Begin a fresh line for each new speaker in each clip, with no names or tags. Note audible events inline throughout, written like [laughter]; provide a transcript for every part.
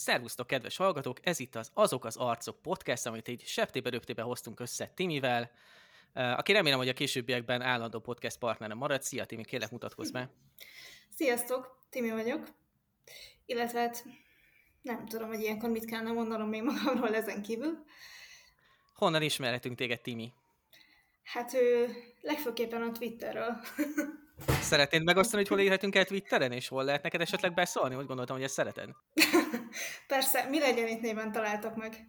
Szervusztok, kedves hallgatók! Ez itt az Azok az Arcok podcast, amit egy septébe-röptébe hoztunk össze Timivel, aki remélem, hogy a későbbiekben állandó podcast partnerem marad. Szia, Timi, kérlek mutatkozz be! [laughs]
Sziasztok, Timi vagyok. Illetve hát nem tudom, hogy ilyenkor mit kellene mondanom még magamról ezen kívül.
Honnan ismerhetünk téged, Timi?
Hát ő legfőképpen a Twitterről. [laughs]
Szeretnéd megosztani, hogy hol érhetünk el Twitteren, és hol lehet neked esetleg beszólni? Úgy gondoltam, hogy ezt szereted.
Persze, mi legyen itt néven találtak meg?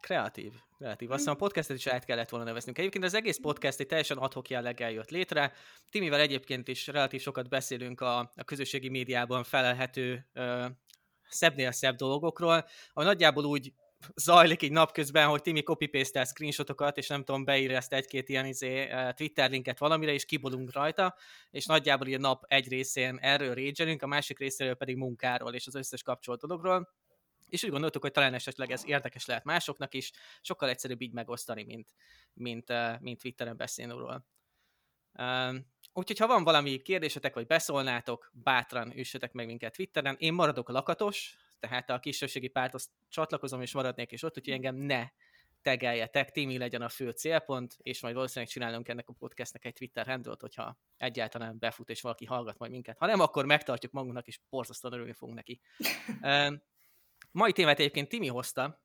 Kreatív, kreatív. Azt hiszem a podcastet is át kellett volna neveznünk. Egyébként az egész podcast egy teljesen adhok jelleggel jött létre. Timivel egyébként is relatív sokat beszélünk a, a közösségi médiában felelhető ö, szebbnél szebb dolgokról, ami nagyjából úgy zajlik így napközben, hogy Timi copy paste screenshotokat, és nem tudom, beír ezt egy-két ilyen izé, Twitter linket valamire, és kibolunk rajta, és nagyjából a nap egy részén erről rage a másik részéről pedig munkáról, és az összes kapcsolat dologról. És úgy gondoltuk, hogy talán esetleg ez érdekes lehet másoknak is, sokkal egyszerűbb így megosztani, mint, mint, mint Twitteren beszélni róla. Úgyhogy ha van valami kérdésetek, vagy beszólnátok, bátran üssetek meg minket Twitteren. Én maradok lakatos, tehát a kisebbségi párthoz csatlakozom, és maradnék is ott, úgyhogy engem ne tegeljetek, Timi legyen a fő célpont, és majd valószínűleg csinálunk ennek a podcastnek egy Twitter handle hogyha egyáltalán befut, és valaki hallgat majd minket. Ha nem, akkor megtartjuk magunknak, és borzasztóan örülni fogunk neki. [laughs] Mai témát egyébként Timi hozta,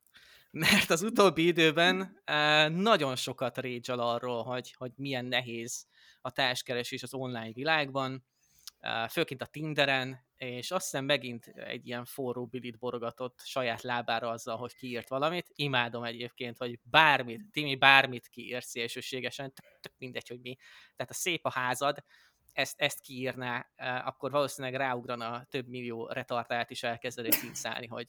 mert az utóbbi időben nagyon sokat régyal arról, hogy, hogy milyen nehéz a társkeresés az online világban, főként a Tinderen, és azt hiszem megint egy ilyen forró bilit borogatott saját lábára azzal, hogy kiírt valamit. Imádom egyébként, hogy bármit, Timi bármit kiírt szélsőségesen, tök mindegy, hogy mi. Tehát a szép a házad, ezt, ezt kiírná, akkor valószínűleg ráugrana több millió retardát is elkezdenék cincálni, hogy,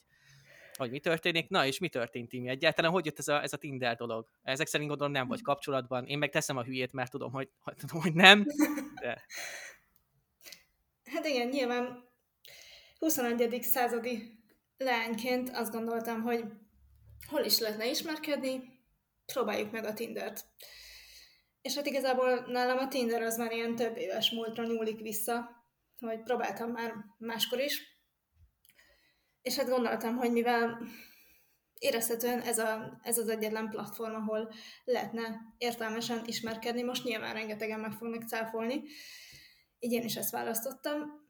hogy mi történik. Na, és mi történt, Timi? Egyáltalán hogy jött ez a, ez a Tinder dolog? Ezek szerint gondolom nem vagy kapcsolatban. Én meg teszem a hülyét, mert tudom, hogy, hogy, tudom, hogy nem. De...
Hát igen, nyilván 21. századi lányként azt gondoltam, hogy hol is lehetne ismerkedni, próbáljuk meg a Tindert. És hát igazából nálam a Tinder az már ilyen több éves múltra nyúlik vissza, hogy próbáltam már máskor is. És hát gondoltam, hogy mivel érezhetően ez, a, ez az egyetlen platform, ahol lehetne értelmesen ismerkedni, most nyilván rengetegen meg fognak cáfolni, így én is ezt választottam,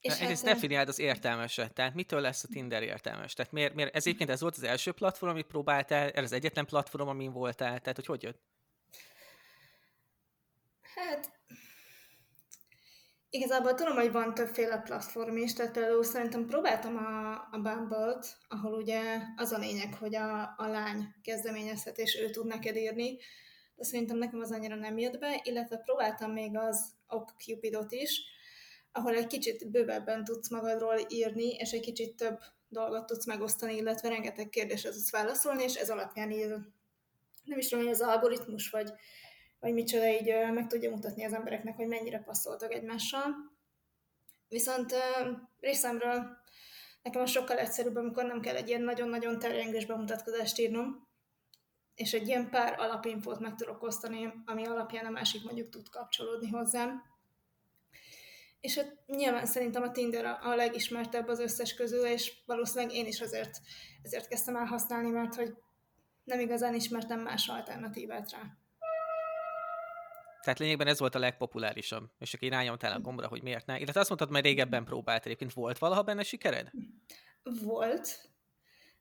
és Egyrészt hát, definiáld az értelmeset, tehát mitől lesz a Tinder értelmes? Tehát miért, miért ez egyébként ez volt az első platform, amit próbáltál, ez az egyetlen platform, amin voltál, tehát hogy hogy jött?
Hát igazából tudom, hogy van többféle platform is, tehát például szerintem próbáltam a, a Bumble-t, ahol ugye az a lényeg, hogy a, a lány kezdeményezhet, és ő tud neked írni, de szerintem nekem az annyira nem jött be, illetve próbáltam még az OkCupidot is, ahol egy kicsit bővebben tudsz magadról írni, és egy kicsit több dolgot tudsz megosztani, illetve rengeteg kérdésre tudsz válaszolni, és ez alapján így nem is tudom, hogy az algoritmus, vagy, vagy micsoda így meg tudja mutatni az embereknek, hogy mennyire passzoltak egymással. Viszont részemről nekem a sokkal egyszerűbb, amikor nem kell egy ilyen nagyon-nagyon terjengős bemutatkozást írnom, és egy ilyen pár alapinfót meg tudok osztani, ami alapján a másik mondjuk tud kapcsolódni hozzám. És hát nyilván szerintem a Tinder a, a legismertebb az összes közül, és valószínűleg én is azért, ezért kezdtem el használni, mert hogy nem igazán ismertem más alternatívát rá.
Tehát lényegben ez volt a legpopulárisabb, és aki rányomtál a gombra, hogy miért ne. Illetve azt mondtad, hogy régebben próbált egyébként. Volt valaha benne sikered?
Volt,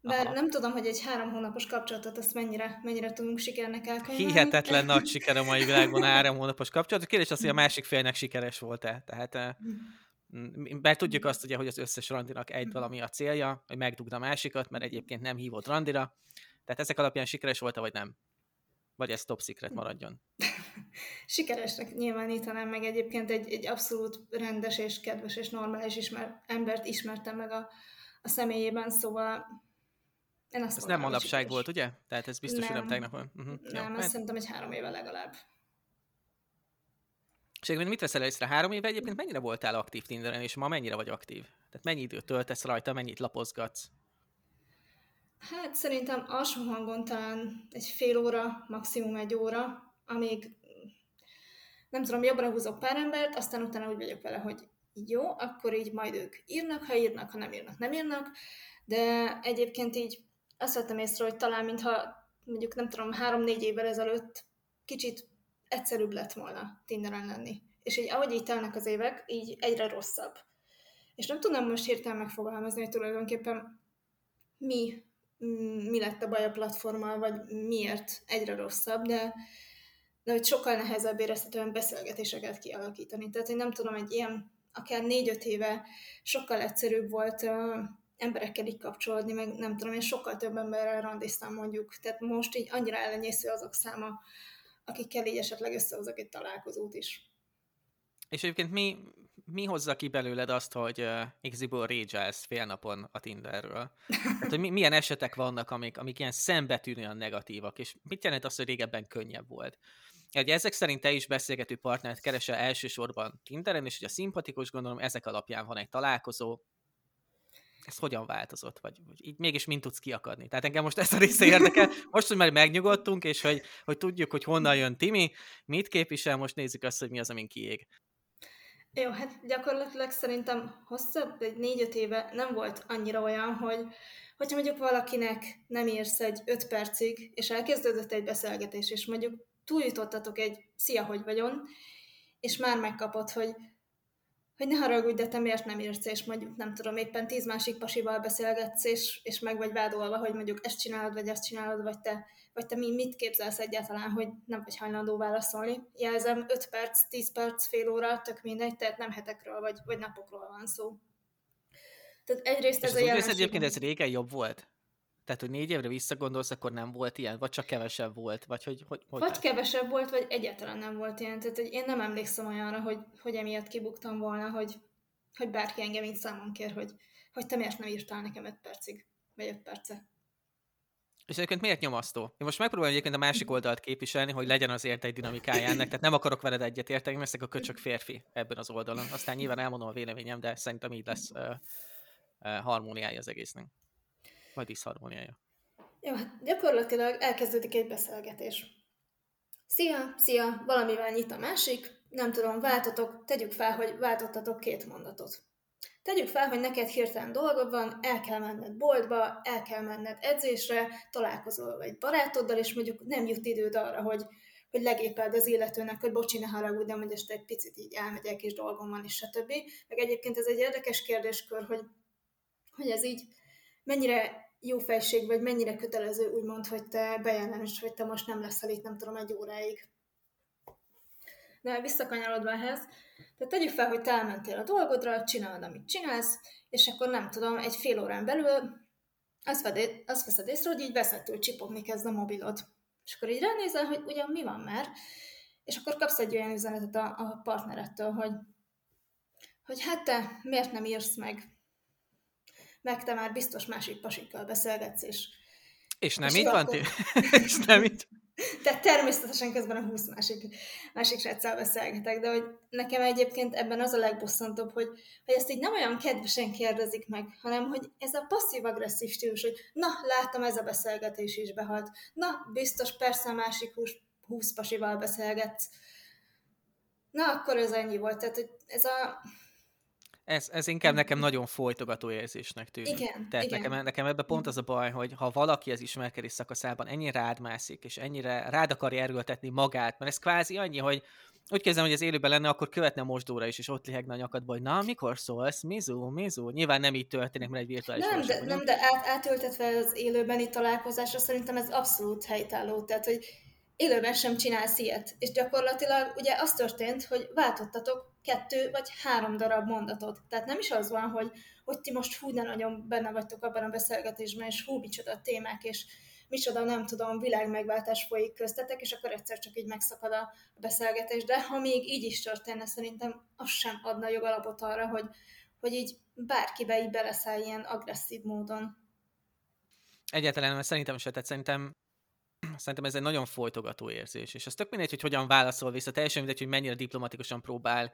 de Aha. nem tudom, hogy egy három hónapos kapcsolatot azt mennyire, mennyire tudunk sikernek elkönyvelni.
Hihetetlen [laughs] nagy siker a mai világban a három hónapos kapcsolat. Kérdés az, hogy a másik félnek sikeres volt-e. Tehát mert tudjuk azt ugye, hogy az összes randinak egy valami a célja, hogy megdugd a másikat, mert egyébként nem hívott randira. Tehát ezek alapján sikeres volt-e, vagy nem? Vagy ez top secret maradjon? [laughs]
Sikeresnek nyilvánítanám meg egyébként egy, egy abszolút rendes és kedves és normális ismer, embert ismertem meg a, a személyében, szóval
én azt ez nem manapság volt, ugye? Tehát ez biztos, nem. hogy nem tegnap van.
Uh-huh. Nem, Jó, azt hát... szerintem egy három éve legalább.
És egyébként mit veszel észre? Három éve egyébként mennyire voltál aktív Tinderen, és ma mennyire vagy aktív? Tehát mennyi időt töltesz rajta, mennyit lapozgatsz?
Hát szerintem alsó hangon talán egy fél óra, maximum egy óra, amíg nem tudom, jobbra húzok pár embert, aztán utána úgy vagyok vele, hogy jó, akkor így majd ők írnak, ha írnak, ha nem írnak, nem írnak, de egyébként így azt vettem észre, hogy talán mintha mondjuk nem tudom, három-négy évvel ezelőtt kicsit egyszerűbb lett volna Tinderen lenni. És így ahogy így telnek az évek, így egyre rosszabb. És nem tudom most hirtelen megfogalmazni, hogy tulajdonképpen mi, mi lett a baj a platformmal, vagy miért egyre rosszabb, de, de hogy sokkal nehezebb érezhetően beszélgetéseket kialakítani. Tehát én nem tudom, egy ilyen akár négy-öt éve sokkal egyszerűbb volt emberekkel így kapcsolódni, meg nem tudom, én sokkal több emberrel randiztam mondjuk. Tehát most így annyira ellenyésző azok száma, akikkel így esetleg összehozok egy találkozót is.
És egyébként mi, mi hozza ki belőled azt, hogy uh, igaziból rage fél napon a Tinderről? Tehát, hogy mi, milyen esetek vannak, amik, amik ilyen szembetűnően negatívak, és mit jelent az, hogy régebben könnyebb volt? Ugye ezek szerint te is beszélgető partnert keresel elsősorban Tinderen, és hogy a szimpatikus, gondolom ezek alapján van egy találkozó, ez hogyan változott, vagy, vagy így mégis mint tudsz kiakadni. Tehát engem most ezt a része érdekel. Most, hogy már megnyugodtunk, és hogy, hogy tudjuk, hogy honnan jön Timi, mit képvisel, most nézzük azt, hogy mi az, amin kiég.
Jó, hát gyakorlatilag szerintem hosszabb, egy négy-öt éve nem volt annyira olyan, hogy hogyha mondjuk valakinek nem írsz egy öt percig, és elkezdődött egy beszélgetés, és mondjuk túljutottatok egy szia, hogy vagyon, és már megkapod, hogy hogy ne haragudj, de te miért nem írsz, és mondjuk nem tudom, éppen tíz másik pasival beszélgetsz, és, és meg vagy vádolva, hogy mondjuk ezt csinálod, vagy ezt csinálod, vagy te, vagy te mi, mit képzelsz egyáltalán, hogy nem vagy hajlandó válaszolni. Jelzem, 5 perc, 10 perc, fél óra, tök mindegy, tehát nem hetekről, vagy, vagy napokról van szó. Tehát egyrészt ez
és a jelenség... egyébként ez régen jobb volt? Tehát, hogy négy évre visszagondolsz, akkor nem volt ilyen, vagy csak kevesebb volt, vagy hogy... hogy, hogy
vagy kevesebb volt, vagy egyáltalán nem volt ilyen. Tehát, hogy én nem emlékszem olyanra, hogy, hogy emiatt kibuktam volna, hogy, hogy bárki engem így számon kér, hogy, hogy te miért nem írtál nekem öt percig, vagy öt perce.
És egyébként miért nyomasztó? Én most megpróbálom egyébként a másik oldalt képviselni, hogy legyen azért egy dinamikája ennek, tehát nem akarok veled egyet érteni, mert a köcsök férfi ebben az oldalon. Aztán nyilván elmondom a véleményem, de szerintem így lesz uh, uh, harmóniája az egésznek vagy diszharmóniája.
Jó, hát gyakorlatilag elkezdődik egy beszélgetés. Szia, szia, valamivel nyit a másik, nem tudom, váltotok, tegyük fel, hogy váltottatok két mondatot. Tegyük fel, hogy neked hirtelen dolgod van, el kell menned boltba, el kell menned edzésre, találkozol egy barátoddal, és mondjuk nem jut időd arra, hogy, hogy legépeld az illetőnek, hogy bocsi, ne haragudj, de hogy este egy picit így elmegyek, és dolgom van, és stb. Meg egyébként ez egy érdekes kérdéskör, hogy, hogy ez így mennyire jó fejség, vagy mennyire kötelező úgymond, hogy te bejelents, hogy te most nem leszel itt, nem tudom, egy óráig. De visszakanyarodva ehhez, tehát tegyük fel, hogy te elmentél a dolgodra, csinálod, amit csinálsz, és akkor nem tudom, egy fél órán belül azt, vedd, azt veszed észre, hogy így veszettől csipogni kezd a mobilod. És akkor így ránézel, hogy ugyan mi van már, és akkor kapsz egy olyan üzenetet a, a partnerettől, hogy, hogy hát te miért nem írsz meg meg te már biztos másik pasikkal beszélgetsz, és...
És nem és így van? Akkor... [laughs] és nem így
tehát természetesen közben a 20 másik, másik sráccal beszélgetek, de hogy nekem egyébként ebben az a legbosszantóbb, hogy, hogy ezt így nem olyan kedvesen kérdezik meg, hanem hogy ez a passzív-agresszív stílus, hogy na, látom, ez a beszélgetés is behalt. Na, biztos, persze a másik 20, 20 pasival beszélgetsz. Na, akkor ez ennyi volt. Tehát, hogy ez a
ez, ez inkább nekem nagyon folytogató érzésnek tűnik.
Igen,
Tehát
igen.
Nekem, nekem ebben pont az a baj, hogy ha valaki az ismerkedés szakaszában ennyire rád mászik, és ennyire rád akarja erőltetni magát, mert ez kvázi annyi, hogy úgy kezdem, hogy az élőben lenne, akkor követne a mosdóra is, és ott lihegne a nyakadba, hogy na, mikor szólsz, Mizu, Mizu. Nyilván nem így történik, mert egy virtuális
Nem, de, nem, de át, átöltetve az élőbeni találkozásra szerintem ez abszolút helytálló. Tehát, hogy élőben sem csinálsz ilyet. És gyakorlatilag ugye az történt, hogy váltottatok kettő vagy három darab mondatot. Tehát nem is az van, hogy, hogy ti most hú, de nagyon benne vagytok abban a beszélgetésben, és hú, micsoda témák, és micsoda, nem tudom, világ megváltás folyik köztetek, és akkor egyszer csak így megszakad a beszélgetés. De ha még így is történne, szerintem az sem adna jogalapot arra, hogy, hogy így bárkibe így beleszáll ilyen agresszív módon.
Egyáltalán, mert szerintem se, tehát szerintem szerintem ez egy nagyon folytogató érzés, és az tök mindegy, hogy hogyan válaszol vissza, teljesen mindegy, hogy mennyire diplomatikusan próbál,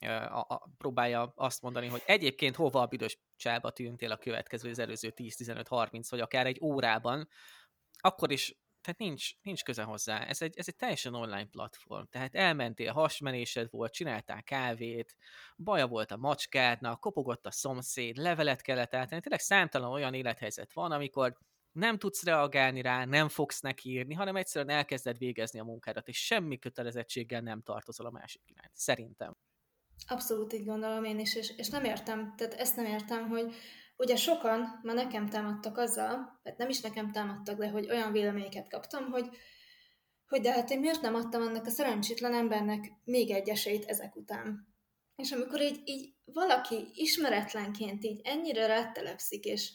a, a, próbálja azt mondani, hogy egyébként hova a büdös csába tűntél a következő, az előző 10-15-30, vagy akár egy órában, akkor is tehát nincs, nincs köze hozzá. Ez egy, ez egy teljesen online platform. Tehát elmentél, hasmenésed volt, csináltál kávét, baja volt a macskádnak, kopogott a szomszéd, levelet kellett áttenni. Tényleg számtalan olyan élethelyzet van, amikor nem tudsz reagálni rá, nem fogsz neki írni, hanem egyszerűen elkezded végezni a munkádat, és semmi kötelezettséggel nem tartozol a másik irányt. Szerintem.
Abszolút így gondolom én is, és, és nem értem, tehát ezt nem értem, hogy ugye sokan ma nekem támadtak azzal, tehát nem is nekem támadtak, de hogy olyan véleményeket kaptam, hogy, hogy de hát én miért nem adtam annak a szerencsétlen embernek még egy esélyt ezek után. És amikor így, így valaki ismeretlenként így ennyire rátelepszik, és,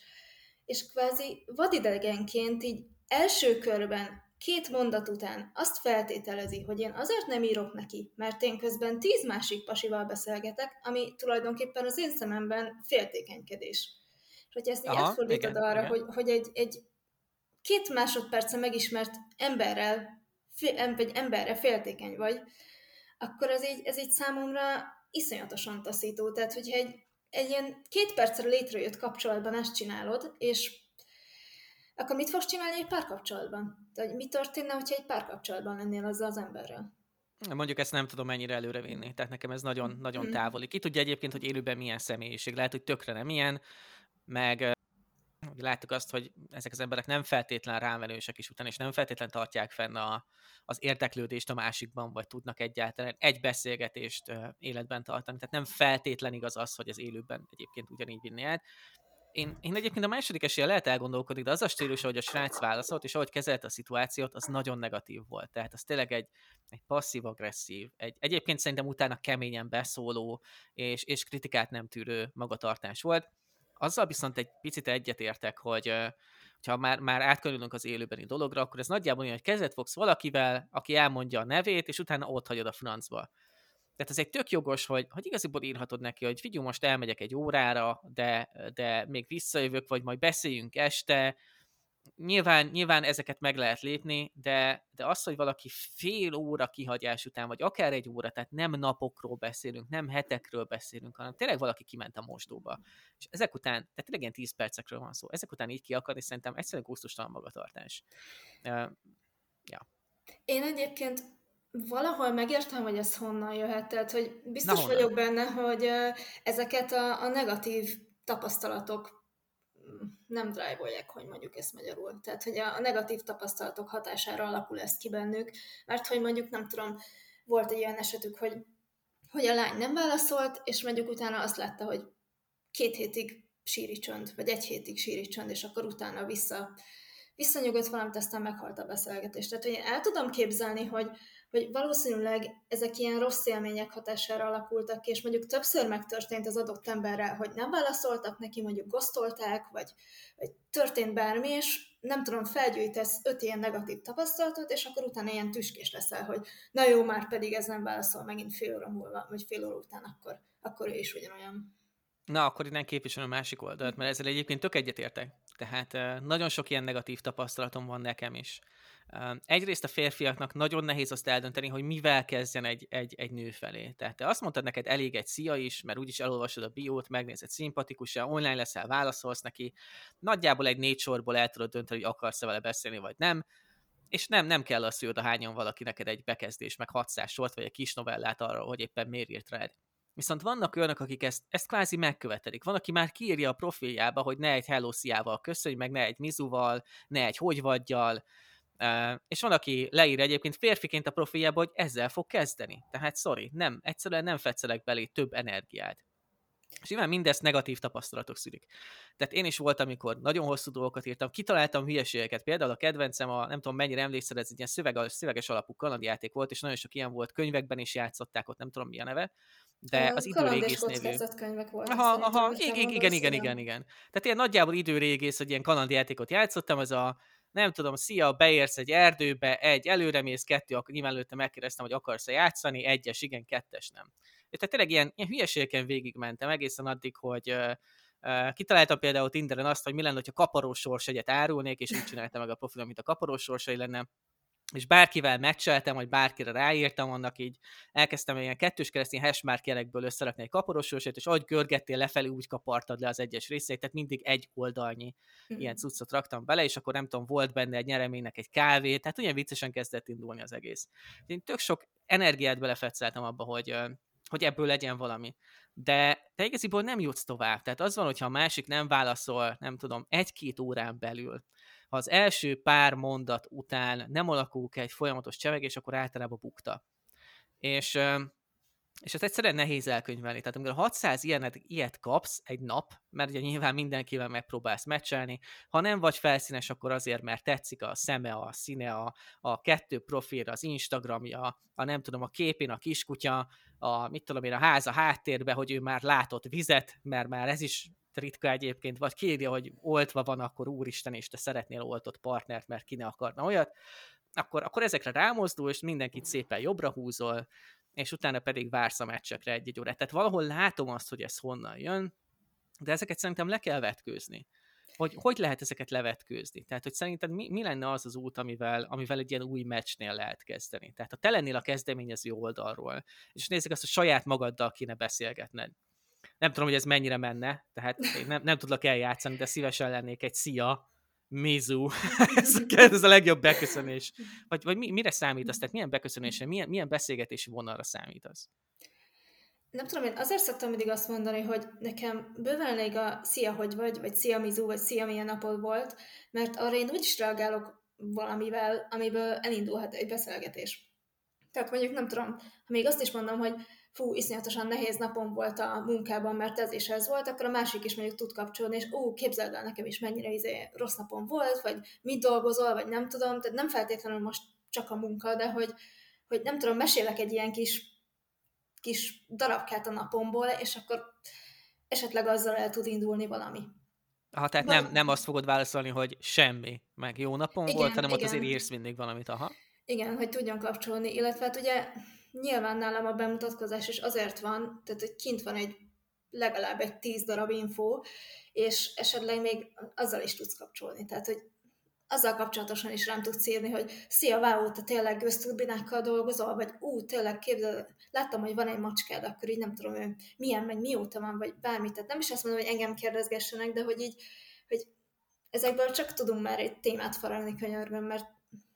és kvázi vadidegenként így első körben két mondat után azt feltételezi, hogy én azért nem írok neki, mert én közben tíz másik pasival beszélgetek, ami tulajdonképpen az én szememben féltékenykedés. És hogyha ezt Aha, átfordítod igen, arra, igen. Hogy, hogy egy, egy két másodperce megismert emberrel, fél, egy emberre féltékeny vagy, akkor ez így, ez így számomra iszonyatosan taszító. Tehát, hogyha egy, egy ilyen két percre létrejött kapcsolatban ezt csinálod, és akkor mit fogsz csinálni egy párkapcsolatban? Tehát mi történne, hogyha egy párkapcsolatban lennél azzal az emberrel?
Mondjuk ezt nem tudom mennyire előre vinni, tehát nekem ez nagyon, nagyon mm. távoli. Ki tudja egyébként, hogy élőben milyen személyiség, lehet, hogy tökre nem ilyen, meg láttuk azt, hogy ezek az emberek nem feltétlen rámenősek is utána, és nem feltétlen tartják fenn a, az érdeklődést a másikban, vagy tudnak egyáltalán egy beszélgetést életben tartani. Tehát nem feltétlen igaz az, hogy az élőben egyébként ugyanígy vinni át én, én egyébként a második esélye lehet elgondolkodni, de az a stílus, hogy a srác válaszolt, és ahogy kezelte a szituációt, az nagyon negatív volt. Tehát az tényleg egy, egy passzív-agresszív, egy, egyébként szerintem utána keményen beszóló, és, és kritikát nem tűrő magatartás volt. Azzal viszont egy picit egyetértek, hogy ha már, már átkörülünk az élőbeni dologra, akkor ez nagyjából olyan, hogy kezet fogsz valakivel, aki elmondja a nevét, és utána ott hagyod a francba. Tehát ez egy tök jogos, hogy, hogy igaziból írhatod neki, hogy figyelj, most elmegyek egy órára, de, de még visszajövök, vagy majd beszéljünk este. Nyilván, nyilván ezeket meg lehet lépni, de, de az, hogy valaki fél óra kihagyás után, vagy akár egy óra, tehát nem napokról beszélünk, nem hetekről beszélünk, hanem tényleg valaki kiment a mosdóba. És ezek után, tehát tényleg ilyen 10 percekről van szó, ezek után így kiakadni szerintem egyszerűen gusztustalan magatartás. Uh, ja.
Én egyébként valahol megértem, hogy ez honnan jöhet, tehát hogy biztos Na, vagyok benne, hogy ezeket a, a negatív tapasztalatok nem drive hogy mondjuk ezt magyarul. Tehát, hogy a, negatív tapasztalatok hatására alakul ezt ki bennük, mert hogy mondjuk nem tudom, volt egy olyan esetük, hogy, hogy a lány nem válaszolt, és mondjuk utána azt látta, hogy két hétig síri csönd, vagy egy hétig síri csönd, és akkor utána vissza, visszanyugodt valamit, aztán meghalt a beszélgetés. Tehát, hogy én el tudom képzelni, hogy, hogy valószínűleg ezek ilyen rossz élmények hatására alakultak ki, és mondjuk többször megtörtént az adott emberrel, hogy nem válaszoltak neki, mondjuk gosztolták, vagy, vagy történt bármi, és nem tudom, felgyűjtesz öt ilyen negatív tapasztalatot, és akkor utána ilyen tüskés leszel, hogy na jó, már pedig ez nem válaszol megint fél óra múlva, vagy fél óra után, akkor, akkor ő is ugyanolyan.
Na, akkor innen képviselem a másik oldalt, mert ezzel egyébként tök egyetértek. Tehát nagyon sok ilyen negatív tapasztalatom van nekem is. Egyrészt a férfiaknak nagyon nehéz azt eldönteni, hogy mivel kezdjen egy, egy, egy nő felé. Tehát te azt mondtad neked elég egy szia is, mert úgyis elolvasod a biót, megnézed szimpatikusan, online leszel, válaszolsz neki, nagyjából egy négy sorból el tudod dönteni, hogy akarsz-e vele beszélni, vagy nem, és nem, nem kell az, hogy oda hányan valaki neked egy bekezdés, meg 600 sort, vagy egy kis novellát arról, hogy éppen miért írt rád. Viszont vannak olyanok, akik ezt, ezt kvázi megkövetelik. Van, aki már kiírja a profiljába, hogy ne egy hello köszönj, meg ne egy mizuval, ne egy hogy vagyjal, és van, aki leír egyébként férfiként a profiljába, hogy ezzel fog kezdeni. Tehát sorry, nem, egyszerűen nem fetszelek belé több energiát. És nyilván mindezt negatív tapasztalatok szülik. Tehát én is voltam, amikor nagyon hosszú dolgokat írtam, kitaláltam hülyeségeket. Például a kedvencem, a, nem tudom mennyire emlékszel, ez egy ilyen szöveg, szöveges alapú kalandjáték volt, és nagyon sok ilyen volt, könyvekben is játszották, ott nem tudom mi a neve, de az időrégész névű.
könyvek volt.
Aha, aha, igen, igen, igen, igen, igen, igen. Tehát ilyen nagyjából időrégész, hogy ilyen kalandjátékot játszottam, ez a nem tudom, szia, beérsz egy erdőbe, egy, előremész, kettő, akkor nyilván előtte megkérdeztem, hogy akarsz-e játszani, egyes, igen, kettes, nem. Tehát tényleg ilyen, ilyen hülyeségeken végigmentem egészen addig, hogy uh, uh, kitaláltam például Tinderen azt, hogy mi lenne, ha kaparós egyet árulnék, és úgy csináltam meg a profilom, mint a kaparós sorsai lenne. És bárkivel meccseltem, vagy bárkire ráírtam, annak így elkezdtem ilyen kettős keresztény hashmark jelekből összerakni egy kaporosósét, és ahogy görgettél lefelé, úgy kapartad le az egyes részeit, tehát mindig egy oldalnyi mm. ilyen cuccot raktam bele, és akkor nem tudom, volt benne egy nyereménynek egy kávé, tehát olyan viccesen kezdett indulni az egész. Én tök sok energiát belefetszeltem abba, hogy, hogy ebből legyen valami. De te igaziból nem jutsz tovább. Tehát az van, hogyha a másik nem válaszol, nem tudom, egy-két órán belül, ha az első pár mondat után nem alakul ki egy folyamatos csevegés, akkor általában bukta. És, és ez egyszerűen nehéz elkönyvelni. Tehát amikor 600 ilyenet, ilyet kapsz egy nap, mert ugye nyilván mindenkivel megpróbálsz meccselni, ha nem vagy felszínes, akkor azért, mert tetszik a szeme, a színe, a, a kettő profil, az Instagramja, a nem tudom, a képén a kiskutya, a mit tudom én, a ház a háttérbe, hogy ő már látott vizet, mert már ez is ritka egyébként, vagy kírja, hogy oltva van, akkor úristen, és te szeretnél oltott partnert, mert ki ne akarna olyat, akkor, akkor ezekre rámozdul, és mindenkit szépen jobbra húzol, és utána pedig vársz a meccsekre egy-egy órát. Tehát valahol látom azt, hogy ez honnan jön, de ezeket szerintem le kell vetkőzni. Hogy hogy lehet ezeket levetkőzni? Tehát, hogy szerinted mi, mi lenne az az út, amivel, amivel egy ilyen új meccsnél lehet kezdeni? Tehát, ha te lennél a kezdeményező oldalról, és nézzük azt, hogy saját magaddal kéne beszélgetned, nem tudom, hogy ez mennyire menne, tehát én nem, nem tudlak eljátszani, de szívesen lennék egy szia, Mizu, [laughs] ez, ez a legjobb beköszönés. Vagy, vagy mire számítasz? Tehát milyen beköszönésre, milyen, milyen beszélgetési vonalra számítasz?
Nem tudom, én azért szoktam mindig azt mondani, hogy nekem bőven elég a szia, hogy vagy, vagy szia, Mizu, vagy szia, milyen napod volt, mert arra én úgy is reagálok valamivel, amiből elindulhat egy beszélgetés. Tehát mondjuk nem tudom, ha még azt is mondom, hogy fú, iszonyatosan nehéz napom volt a munkában, mert ez is ez volt, akkor a másik is mondjuk tud kapcsolni, és ó, képzeld el nekem is mennyire izé rossz napom volt, vagy mit dolgozol, vagy nem tudom, tehát nem feltétlenül most csak a munka, de hogy, hogy nem tudom, mesélek egy ilyen kis, kis darabkát a napomból, és akkor esetleg azzal el tud indulni valami.
Ha tehát nem, nem azt fogod válaszolni, hogy semmi, meg jó napom igen, volt, hanem igen. ott azért írsz mindig valamit, aha.
Igen, hogy tudjon kapcsolni, illetve hát ugye nyilván nálam a bemutatkozás is azért van, tehát hogy kint van egy legalább egy tíz darab info, és esetleg még azzal is tudsz kapcsolni. Tehát, hogy azzal kapcsolatosan is rám tudsz írni, hogy szia, wow, te tényleg gőzturbinákkal dolgozol, vagy ú, tényleg képzel, láttam, hogy van egy macskád, akkor így nem tudom, hogy milyen, meg mióta van, vagy bármit. Tehát nem is azt mondom, hogy engem kérdezgessenek, de hogy így, hogy ezekből csak tudunk már egy témát faragni könyörgön, mert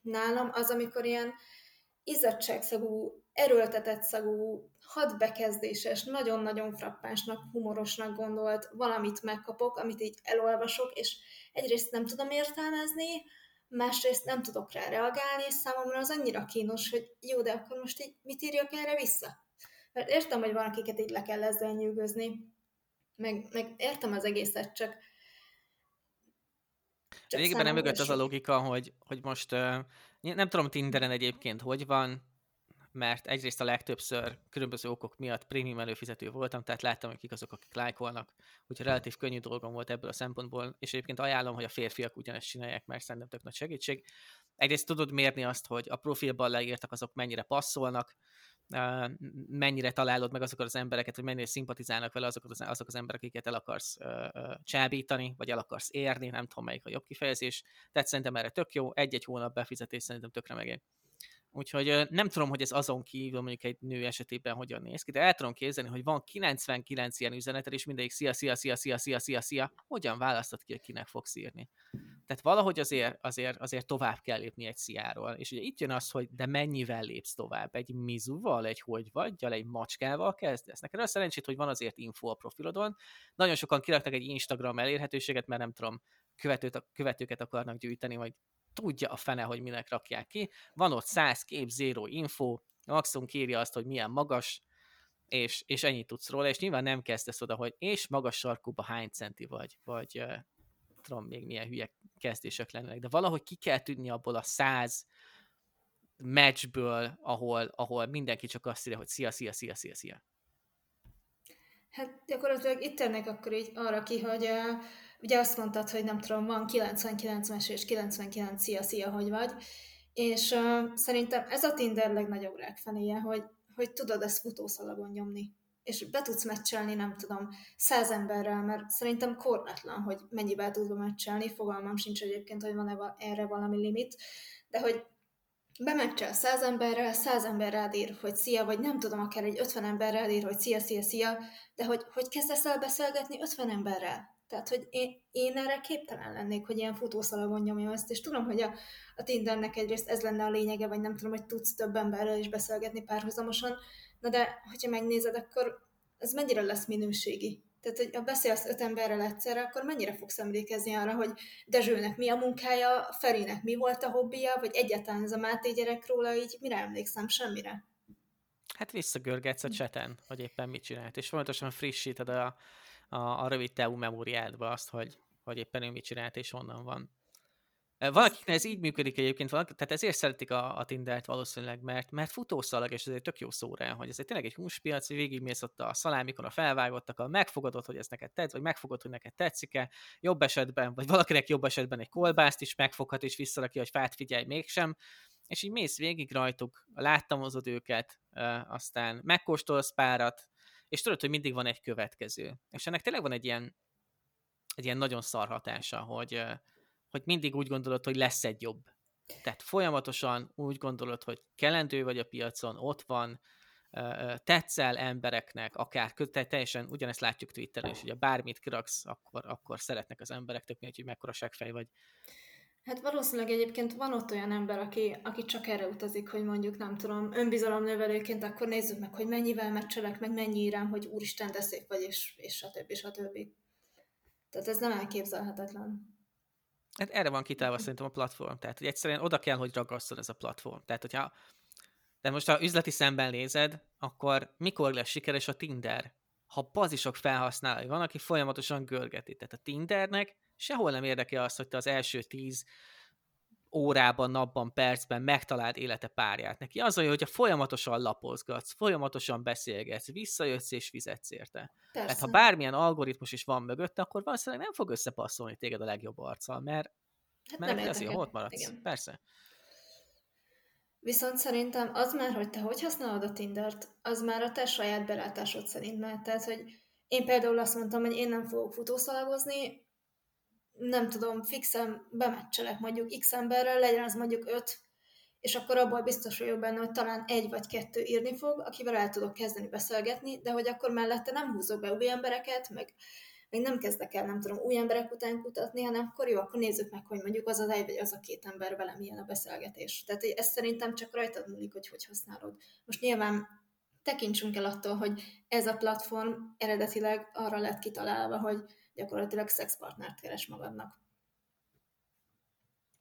nálam az, amikor ilyen izzadságszagú erőltetett szagú, hadbekezdéses, nagyon-nagyon frappánsnak, humorosnak gondolt valamit megkapok, amit így elolvasok, és egyrészt nem tudom értelmezni, másrészt nem tudok rá reagálni, és számomra az annyira kínos, hogy jó, de akkor most így mit írjak erre vissza? Mert értem, hogy van, akiket így le kell ezzel nyűgözni, meg, meg értem az egészet, csak
Végében nem mögött az a logika, hogy, hogy most nem tudom Tinderen egyébként hogy van, mert egyrészt a legtöbbször különböző okok miatt prémium előfizető voltam, tehát láttam, hogy kik azok, akik lájkolnak, úgyhogy relatív könnyű dolgom volt ebből a szempontból, és egyébként ajánlom, hogy a férfiak ugyanezt csinálják, mert szerintem tök nagy segítség. Egyrészt tudod mérni azt, hogy a profilban leírtak azok mennyire passzolnak, mennyire találod meg azokat az embereket, hogy mennyire szimpatizálnak vele azok az, azok az emberek, akiket el akarsz csábítani, vagy el akarsz érni, nem tudom melyik a jobb kifejezés. Tehát szerintem erre tök jó, egy-egy hónap befizetés szerintem tökre megér. Úgyhogy nem tudom, hogy ez azon kívül mondjuk egy nő esetében hogyan néz ki, de el tudom képzelni, hogy van 99 ilyen üzeneted, és mindegyik szia, szia, szia, szia, szia, szia, szia, hogyan választod ki, kinek fogsz írni. Tehát valahogy azért, azért, azért tovább kell lépni egy sziáról. És ugye itt jön az, hogy de mennyivel lépsz tovább? Egy mizuval, egy hogy vagy, egy macskával kezdesz? Neked az szerencsét, hogy van azért info a profilodon. Nagyon sokan kiraktak egy Instagram elérhetőséget, mert nem tudom, követőt, követőket akarnak gyűjteni, vagy tudja a fene, hogy minek rakják ki. Van ott 100 kép, zero info, maximum kírja azt, hogy milyen magas, és, és ennyit tudsz róla, és nyilván nem kezdesz oda, hogy és magas sarkúba hány centi vagy, vagy uh, tudom még milyen hülye kezdések lennének, de valahogy ki kell tűnni abból a száz matchből, ahol, ahol mindenki csak azt írja, hogy szia, szia, szia, szia, szia.
Hát gyakorlatilag itt tennek akkor így arra ki, hogy uh, ugye azt mondtad, hogy nem tudom, van 99-es és 99 szia, szia, hogy vagy, és uh, szerintem ez a Tinder legnagyobb rákfenéje, hogy, hogy tudod ezt futószalagon nyomni. És be tudsz meccselni, nem tudom, száz emberrel, mert szerintem korlátlan, hogy mennyivel tudva meccselni, fogalmam sincs egyébként, hogy van-e erre valami limit, de hogy bemeccel száz emberrel, száz ember rád ír, hogy szia, vagy nem tudom, akár egy ötven ember rád ír, hogy szia, szia, szia, de hogy, hogy kezdesz el beszélgetni ötven emberrel? Tehát, hogy én, én erre képtelen lennék, hogy ilyen futószalagon nyomjam ezt, és tudom, hogy a, a Tindernek egyrészt ez lenne a lényege, vagy nem tudom, hogy tudsz több emberrel is beszélgetni párhuzamosan, na de, hogyha megnézed, akkor ez mennyire lesz minőségi? Tehát, hogy ha beszélsz öt emberrel egyszerre, akkor mennyire fogsz emlékezni arra, hogy Dezsőnek mi a munkája, Ferinek mi volt a hobbija, vagy egyáltalán ez a Máté gyerek róla, így mire emlékszem? Semmire.
Hát visszagörgetsz a cseten, hogy éppen mit csinált, és folyamatosan frissíted a, a, a rövid távú memóriádba azt, hogy, hogy éppen ő mit csinált, és honnan van. Valakiknek ez így működik egyébként, valaki, tehát ezért szeretik a, a Tindert valószínűleg, mert, mert futószalag, és ez egy tök jó szó hogy ez egy tényleg egy húspiac, hogy végigmész ott a szalámikon, a felvágottak, a megfogadod, hogy ez neked tetsz, vagy megfogod, hogy neked tetszik-e, jobb esetben, vagy valakinek jobb esetben egy kolbászt is megfoghat, és visszarakja, hogy fát figyelj mégsem, és így mész végig rajtuk, láttamozod őket, aztán megkóstolsz párat, és tudod, hogy mindig van egy következő. És ennek tényleg van egy ilyen, egy ilyen nagyon szar hatása, hogy, hogy mindig úgy gondolod, hogy lesz egy jobb. Tehát folyamatosan úgy gondolod, hogy kelendő vagy a piacon, ott van, tetszel embereknek, akár teljesen ugyanezt látjuk Twitteren is, hogy a bármit kiraksz, akkor, akkor szeretnek az emberek, tök hogy mekkora segfej vagy.
Hát valószínűleg egyébként van ott olyan ember, aki, aki csak erre utazik, hogy mondjuk nem tudom, önbizalomnövelőként, akkor nézzük meg, hogy mennyivel megcselek, meg mennyi írám, hogy úristen, de szép vagy, és, és stb. stb. Tehát ez nem elképzelhetetlen.
Hát erre van kitálva szerintem a platform. Tehát, hogy egyszerűen oda kell, hogy ragasszon ez a platform. Tehát, hogyha de most ha üzleti szemben nézed, akkor mikor lesz sikeres a Tinder? Ha bazisok felhasználói van, aki folyamatosan görgeti. Tehát a Tindernek sehol nem érdekel az, hogy te az első tíz órában, napban, percben megtalált élete párját. Neki az olyan, hogyha folyamatosan lapozgatsz, folyamatosan beszélgetsz, visszajössz és fizetsz érte. Persze. Hát ha bármilyen algoritmus is van mögötte, akkor valószínűleg nem fog összepasszolni téged a legjobb arccal, mert, hát mert nem teszi, ott maradsz. Igen. Persze.
Viszont szerintem az már, hogy te hogy használod a Tindert, az már a te saját belátásod szerint mert Tehát, hogy én például azt mondtam, hogy én nem fogok futószalagozni, nem tudom, fixen bemeccselek mondjuk x emberrel, legyen az mondjuk öt, és akkor abból biztos vagyok benne, hogy talán egy vagy kettő írni fog, akivel el tudok kezdeni beszélgetni, de hogy akkor mellette nem húzok be új embereket, meg, meg nem kezdek el, nem tudom, új emberek után kutatni, hanem akkor jó, akkor nézzük meg, hogy mondjuk az az egy vagy az a két ember velem milyen a beszélgetés. Tehát ez szerintem csak rajtad múlik, hogy hogy használod. Most nyilván tekintsünk el attól, hogy ez a platform eredetileg arra lett kitalálva, hogy gyakorlatilag szexpartnert keres magadnak.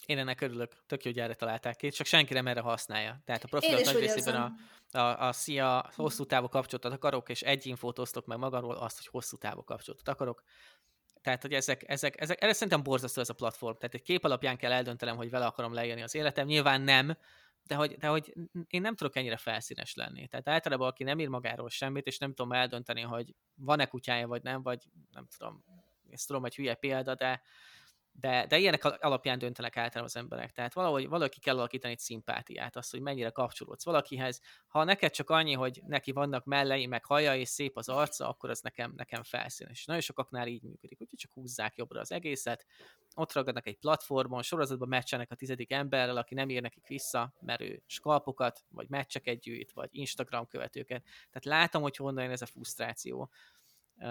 Én ennek örülök, tök jó, hogy erre találták ki, csak senki nem erre használja. Tehát a profilok nagy részében a, a, a szia, hosszú távú kapcsolatot akarok, és egy infót osztok meg magamról, azt, hogy hosszú távú kapcsolatot akarok. Tehát, hogy ezek, ezek, ezek, erre szerintem borzasztó ez a platform. Tehát egy kép alapján kell eldöntenem, hogy vele akarom leírni az életem. Nyilván nem, de hogy, de hogy én nem tudok ennyire felszínes lenni. Tehát általában, aki nem ír magáról semmit, és nem tudom eldönteni, hogy van-e kutyája, vagy nem, vagy nem tudom, ezt tudom, hogy hülye példa, de, de, de ilyenek alapján döntenek általában az emberek. Tehát valahogy valaki kell alakítani egy szimpátiát, azt, hogy mennyire kapcsolódsz valakihez. Ha neked csak annyi, hogy neki vannak mellei, meg haja, és szép az arca, akkor az nekem, nekem felszínes. És nagyon sokaknál így működik, úgyhogy csak húzzák jobbra az egészet, ott ragadnak egy platformon, sorozatban meccsenek a tizedik emberrel, aki nem ír nekik vissza, mert ő skalpokat, vagy meccseket gyűjt, vagy Instagram követőket. Tehát látom, hogy honnan jön ez a frusztráció,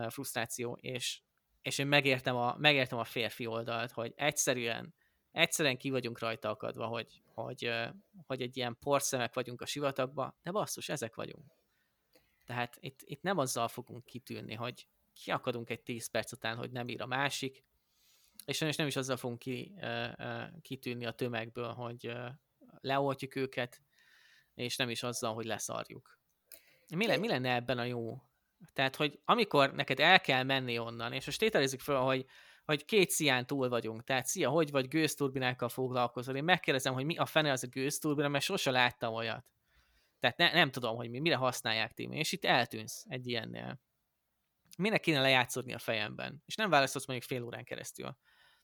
frusztráció, és és én megértem a, megértem a férfi oldalt, hogy egyszerűen, egyszerűen ki vagyunk rajta akadva, hogy, hogy, hogy egy ilyen porszemek vagyunk a sivatagba, de basszus, ezek vagyunk. Tehát itt, itt nem azzal fogunk kitűnni, hogy kiakadunk egy 10 perc után, hogy nem ír a másik, és nem is azzal fogunk ki, kitűnni a tömegből, hogy leoltjuk őket, és nem is azzal, hogy leszarjuk. Mi, le, mi lenne ebben a jó? Tehát, hogy amikor neked el kell menni onnan, és most tételezzük fel, hogy, hogy két szián túl vagyunk, tehát szia, hogy vagy gőzturbinákkal foglalkozol, én megkérdezem, hogy mi a fene az a gőzturbina, mert sose láttam olyat. Tehát ne, nem tudom, hogy mi, mire használják Timi, és itt eltűnsz egy ilyennél. Minek kéne lejátszódni a fejemben? És nem válaszolsz mondjuk fél órán keresztül.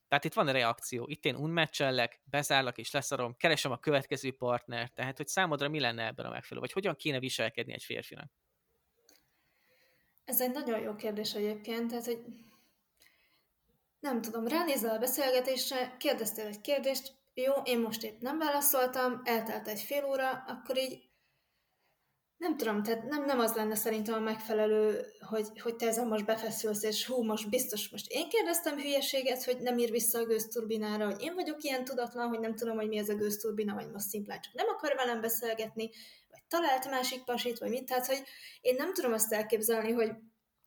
Tehát itt van a reakció. Itt én unmatchellek, bezárlak és leszarom, keresem a következő partnert. Tehát, hogy számodra mi lenne ebben a megfelelő? Vagy hogyan kéne viselkedni egy férfinak?
Ez egy nagyon jó kérdés egyébként, tehát, hogy nem tudom, ránézel a beszélgetésre, kérdeztél egy kérdést, jó, én most épp nem válaszoltam, eltelt egy fél óra, akkor így nem tudom, tehát nem, nem az lenne szerintem a megfelelő, hogy, hogy te ezen most befeszülsz, és hú, most biztos most én kérdeztem hülyeséget, hogy nem ír vissza a gőzturbinára, hogy én vagyok ilyen tudatlan, hogy nem tudom, hogy mi ez a gőzturbina, vagy most szimplán csak nem akar velem beszélgetni, vagy talált másik pasit, vagy mit, tehát hogy én nem tudom azt elképzelni, hogy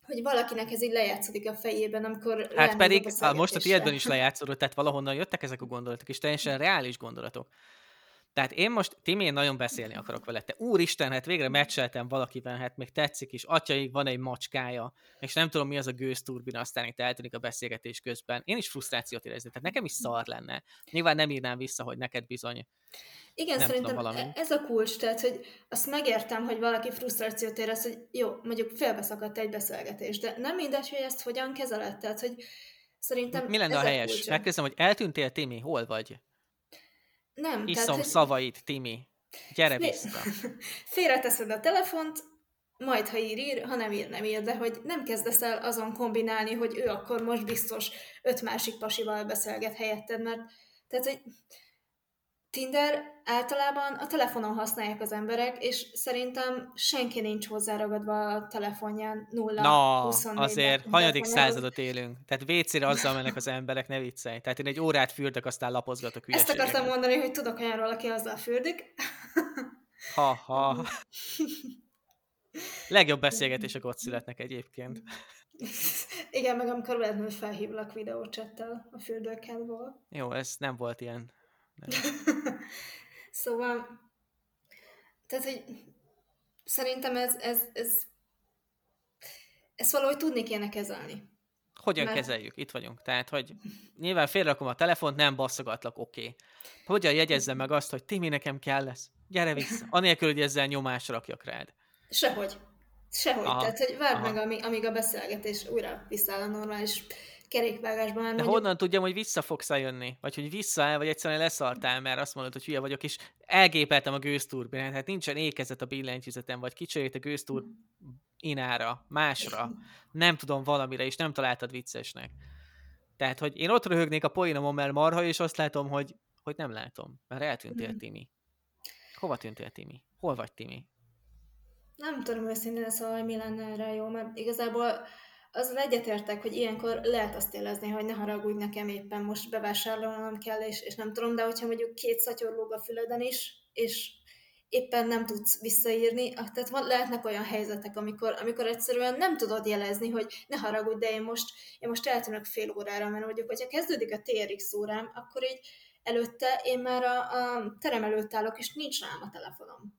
hogy valakinek ez így lejátszódik a fejében, amikor
Hát pedig a most a tiédben is [laughs] lejátszódott, tehát valahonnan jöttek ezek a gondolatok, és teljesen reális gondolatok. Tehát én most, Timi, én nagyon beszélni akarok vele. Te úristen, hát végre meccseltem valakivel, hát még tetszik is, atyaig van egy macskája, és nem tudom mi az a gőzturbina, aztán itt eltűnik a beszélgetés közben. Én is frusztrációt érezni, tehát nekem is szar lenne. Nyilván nem írnám vissza, hogy neked bizony
igen, nem szerintem tudom, valami. ez a kulcs, tehát, hogy azt megértem, hogy valaki frusztrációt érez, hogy jó, mondjuk félbeszakadt egy beszélgetés, de nem mindegy, hogy ezt hogyan kezeled, tehát, hogy szerintem
Mi lenne a helyes? A Megkezdem, hogy eltűntél, Timi, hol vagy?
Nem.
Iszom tehát, szavait, Timi. Gyere vissza. [laughs]
Félreteszed a telefont, majd ha ír, ír, ha nem ír, nem ír, de hogy nem kezdesz el azon kombinálni, hogy ő akkor most biztos öt másik pasival beszélget helyetted, mert tehát, hogy Tinder általában a telefonon használják az emberek, és szerintem senki nincs hozzáragadva a telefonján 0
Na, 24 azért hanyadik századot élünk. Tehát WC-re azzal mennek az emberek, ne viccelj. Tehát én egy órát fürdök, aztán lapozgatok
hülyeségeket. Ezt akartam mondani, hogy tudok olyanról, aki azzal fürdik. [laughs]
Ha, ha. Legjobb beszélgetések ott születnek egyébként.
Igen, meg amikor véletlenül felhívlak videócsettel a fürdőkádból.
Jó, ez nem volt ilyen [laughs]
szóval, tehát, hogy szerintem ez, ez, ez, ezt valahogy tudni kéne kezelni.
Hogyan Mert... kezeljük? Itt vagyunk. Tehát, hogy nyilván félrakom a telefont, nem basszogatlak, oké. Okay. Hogyan jegyezzem meg azt, hogy Timi, nekem kell lesz? Gyere vissza. Anélkül, hogy ezzel nyomásra rakjak rád.
Sehogy. Sehogy. Aha. Tehát, hogy várd Aha. meg, amíg, amíg a beszélgetés újra visszaáll a normális kerékvágásban.
De mondjuk... honnan tudjam, hogy vissza fogsz jönni? Vagy hogy vissza vagy egyszerűen leszartál, mert azt mondod, hogy hülye vagyok, és elgépeltem a gőzturbinát, hát nincsen ékezet a billentyűzetem, vagy kicserélt a gőztur inára, másra, nem tudom valamire, és nem találtad viccesnek. Tehát, hogy én ott röhögnék a poénomon, mert marha, és azt látom, hogy, hogy nem látom, mert eltűntél, Timi. Hova tűntél, Timi? Hol vagy, Timi?
Nem tudom őszintén szóval, hogy mi lenne erre jó, mert igazából az egyetértek, hogy ilyenkor lehet azt érezni, hogy ne haragudj nekem éppen most bevásárolnom kell, és, és nem tudom, de hogyha mondjuk két szatyor a füleden is, és éppen nem tudsz visszaírni, tehát van, lehetnek olyan helyzetek, amikor, amikor egyszerűen nem tudod jelezni, hogy ne haragudj, de én most, én most eltűnök fél órára, mert mondjuk, hogyha kezdődik a TRX órám, akkor így előtte én már a, a terem előtt állok, és nincs rám a telefonom.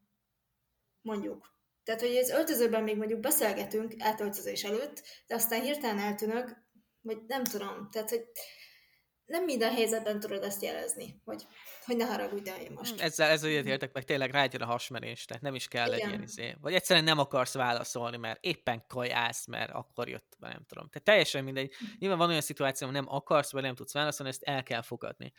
Mondjuk. Tehát, hogy az öltözőben még mondjuk beszélgetünk átöltözés előtt, de aztán hirtelen eltűnök, vagy nem tudom, tehát, hogy nem minden helyzetben tudod ezt jelezni, hogy, hogy ne haragudj, de én most.
Ezzel, ezzel értek, meg tényleg rágyad a hasmenés, tehát nem is kell Igen. egy ilyen izé. Vagy egyszerűen nem akarsz válaszolni, mert éppen kajász, mert akkor jött, nem tudom. Tehát teljesen mindegy. Nyilván van olyan szituáció, hogy nem akarsz, vagy nem tudsz válaszolni, ezt el kell fogadni.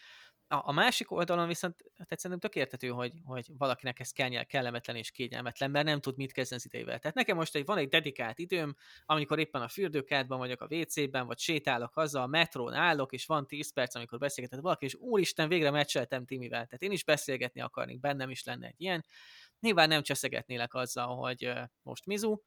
A, a másik oldalon viszont tehát szerintem tök értető, hogy, hogy valakinek ez kell, kellemetlen és kényelmetlen, mert nem tud mit kezdeni az idejével. Tehát nekem most egy, van egy dedikált időm, amikor éppen a fürdőkádban vagyok, a WC-ben, vagy sétálok haza, a metrón állok, és van 10 perc, amikor beszélgetek valaki, és úristen, végre meccseltem Timivel. Tehát én is beszélgetni akarnék, bennem is lenne egy ilyen. Nyilván nem cseszegetnélek azzal, hogy most mizu,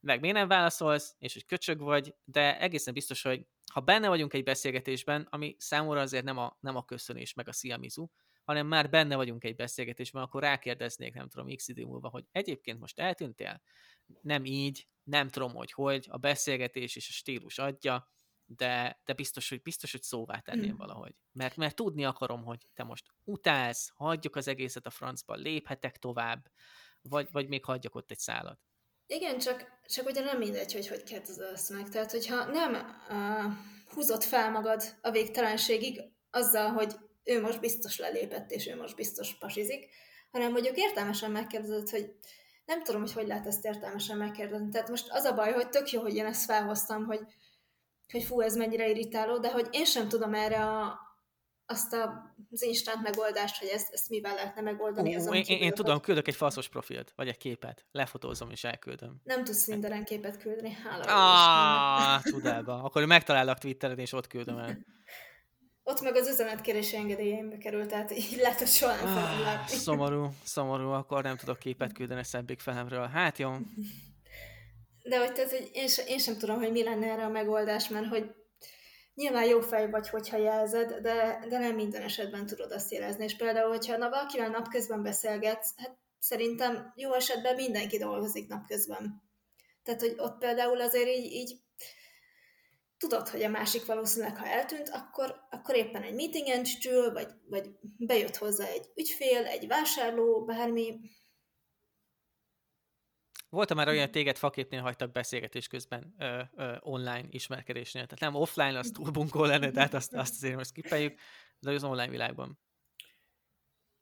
meg miért nem válaszolsz, és hogy köcsög vagy, de egészen biztos, hogy ha benne vagyunk egy beszélgetésben, ami számomra azért nem a, nem a köszönés meg a sziamizu, hanem már benne vagyunk egy beszélgetésben, akkor rákérdeznék, nem tudom, x idő múlva, hogy egyébként most eltűntél? Nem így, nem tudom, hogy hogy, a beszélgetés és a stílus adja, de, de biztos, hogy biztos, hogy szóvá tenném mm. valahogy. Mert, mert tudni akarom, hogy te most utálsz, hagyjuk az egészet a francba, léphetek tovább, vagy, vagy még hagyjak ott egy szállat.
Igen, csak, csak ugye nem mindegy, hogy hogy kezdesz meg. Tehát, hogyha nem uh, húzott fel magad a végtelenségig azzal, hogy ő most biztos lelépett, és ő most biztos pasizik, hanem mondjuk értelmesen megkérdezed, hogy nem tudom, hogy hogy lehet ezt értelmesen megkérdezni. Tehát most az a baj, hogy tök jó, hogy én ezt felhoztam, hogy, hogy fú, ez mennyire irritáló, de hogy én sem tudom erre a, azt a, az instant megoldást, hogy ezt, ezt mivel lehetne megoldani.
Uh, én, én, én tudom, küldök egy falszos profilt, vagy egy képet, lefotózom és elküldöm.
Nem tudsz mindenen képet küldeni, hála
Ah, [laughs] csodába. Akkor megtalállak Twitteren, és ott küldöm el.
ott meg az üzenetkérési engedélyeimbe került, tehát így lehet, hogy soha nem fogom ah, látni.
Szomorú, szomorú, akkor nem tudok képet küldeni szebbik felemről. Hát jó.
De hogy, tehát, hogy én, sem, én sem tudom, hogy mi lenne erre a megoldás, mert hogy nyilván jó fej vagy, hogyha jelzed, de, de nem minden esetben tudod azt érezni. És például, hogyha na, valakivel napközben beszélgetsz, hát szerintem jó esetben mindenki dolgozik napközben. Tehát, hogy ott például azért így, így tudod, hogy a másik valószínűleg, ha eltűnt, akkor, akkor éppen egy meetingen csül, vagy, vagy bejött hozzá egy ügyfél, egy vásárló, bármi.
Volt már olyan, hogy téged faképnél hagytak beszélgetés közben ö, ö, online ismerkedésnél. Tehát nem offline, az túl bunkó lenne, tehát azt, azt azért most skippeljük, de az online világban.